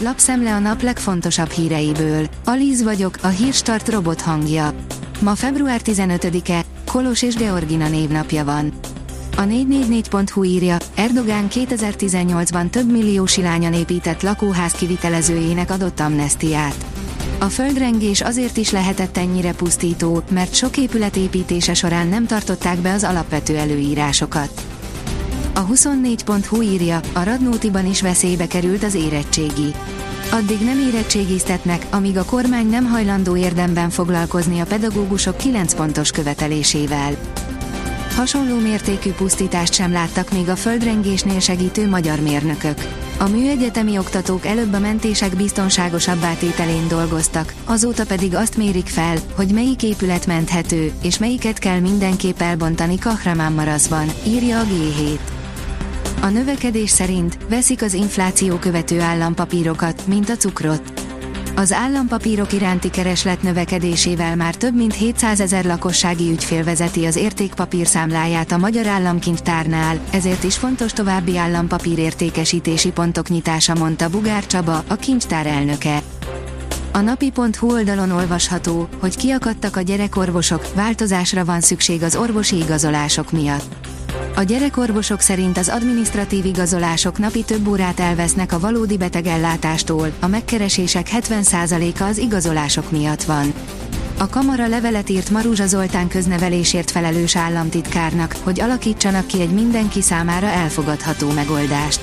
lapszemle a nap legfontosabb híreiből. Alíz vagyok, a hírstart robot hangja. Ma február 15-e, Kolos és Georgina névnapja van. A 444.hu írja, Erdogán 2018-ban több millió silányan épített lakóház kivitelezőjének adott amnestiát. A földrengés azért is lehetett ennyire pusztító, mert sok épület építése során nem tartották be az alapvető előírásokat. A 24.hu írja, a Radnótiban is veszélybe került az érettségi. Addig nem érettségiztetnek, amíg a kormány nem hajlandó érdemben foglalkozni a pedagógusok 9 pontos követelésével. Hasonló mértékű pusztítást sem láttak még a földrengésnél segítő magyar mérnökök. A műegyetemi oktatók előbb a mentések biztonságosabb átételén dolgoztak, azóta pedig azt mérik fel, hogy melyik épület menthető, és melyiket kell mindenképp elbontani Kahramanmaraszban, írja a G7. A növekedés szerint veszik az infláció követő állampapírokat, mint a cukrot. Az állampapírok iránti kereslet növekedésével már több mint 700 ezer lakossági ügyfél vezeti az értékpapír számláját a Magyar Államkincstárnál, ezért is fontos további állampapír értékesítési pontok nyitása, mondta Bugár Csaba, a kincstár elnöke. A napi.hu oldalon olvasható, hogy kiakadtak a gyerekorvosok, változásra van szükség az orvosi igazolások miatt. A gyerekorvosok szerint az administratív igazolások napi több órát elvesznek a valódi betegellátástól, a megkeresések 70%-a az igazolások miatt van. A kamara levelet írt Maruzsa Zoltán köznevelésért felelős államtitkárnak, hogy alakítsanak ki egy mindenki számára elfogadható megoldást.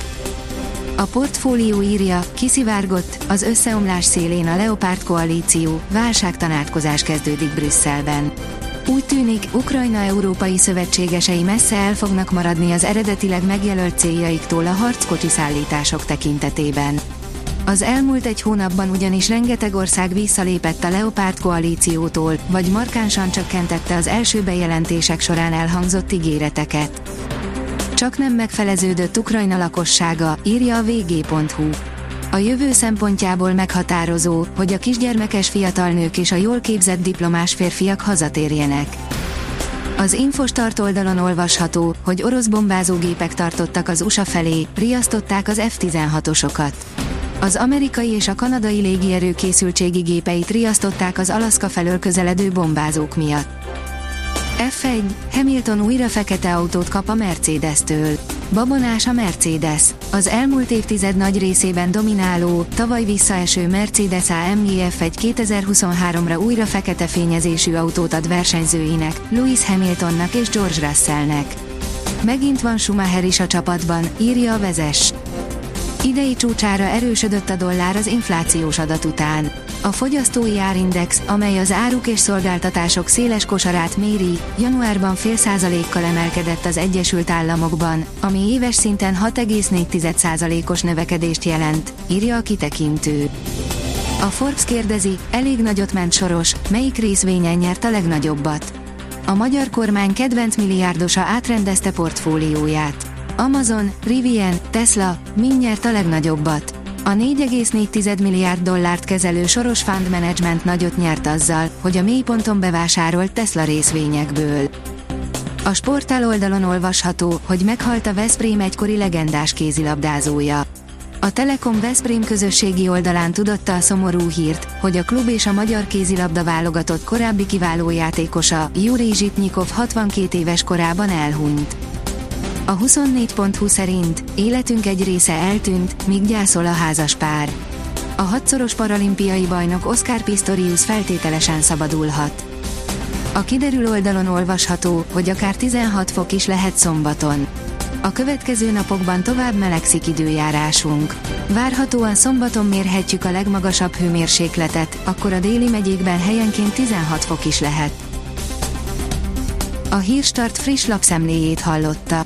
A portfólió írja, kiszivárgott, az összeomlás szélén a Leopard koalíció, válságtanátkozás kezdődik Brüsszelben. Úgy tűnik, Ukrajna európai szövetségesei messze el fognak maradni az eredetileg megjelölt céljaiktól a harckocsi szállítások tekintetében. Az elmúlt egy hónapban ugyanis rengeteg ország visszalépett a Leopard koalíciótól, vagy markánsan csökkentette az első bejelentések során elhangzott ígéreteket. Csak nem megfeleződött Ukrajna lakossága, írja a vg.hu. A jövő szempontjából meghatározó, hogy a kisgyermekes fiatal nők és a jól képzett diplomás férfiak hazatérjenek. Az Infostart oldalon olvasható, hogy orosz bombázógépek tartottak az USA felé, riasztották az F-16-osokat. Az amerikai és a kanadai légierő készültségi gépeit riasztották az Alaszka felől közeledő bombázók miatt. F1, Hamilton újra fekete autót kap a Mercedes-től. Babonás a Mercedes. Az elmúlt évtized nagy részében domináló, tavaly visszaeső Mercedes AMG F1 2023-ra újra fekete fényezésű autót ad versenyzőinek, Lewis Hamiltonnak és George Russellnek. Megint van Schumacher is a csapatban, írja a vezes. Idei csúcsára erősödött a dollár az inflációs adat után. A fogyasztói árindex, amely az áruk és szolgáltatások széles kosarát méri, januárban fél százalékkal emelkedett az Egyesült Államokban, ami éves szinten 6,4%-os növekedést jelent, írja a kitekintő. A Forbes kérdezi, elég nagyot ment soros, melyik részvényen nyert a legnagyobbat. A magyar kormány kedvenc milliárdosa átrendezte portfólióját. Amazon, Rivian, Tesla, mind nyert a legnagyobbat. A 4,4 milliárd dollárt kezelő Soros Fund Management nagyot nyert azzal, hogy a mélyponton bevásárolt Tesla részvényekből. A sportál oldalon olvasható, hogy meghalt a Veszprém egykori legendás kézilabdázója. A Telekom Veszprém közösségi oldalán tudotta a szomorú hírt, hogy a klub és a magyar kézilabda válogatott korábbi kiváló játékosa, Juri Zsitnyikov 62 éves korában elhunyt. A 24.20 szerint életünk egy része eltűnt, míg gyászol a házas pár. A hatszoros paralimpiai bajnok Oscar Pistorius feltételesen szabadulhat. A kiderül oldalon olvasható, hogy akár 16 fok is lehet szombaton. A következő napokban tovább melegszik időjárásunk. Várhatóan szombaton mérhetjük a legmagasabb hőmérsékletet, akkor a déli megyékben helyenként 16 fok is lehet. A Hírstart friss lapszemléjét hallotta.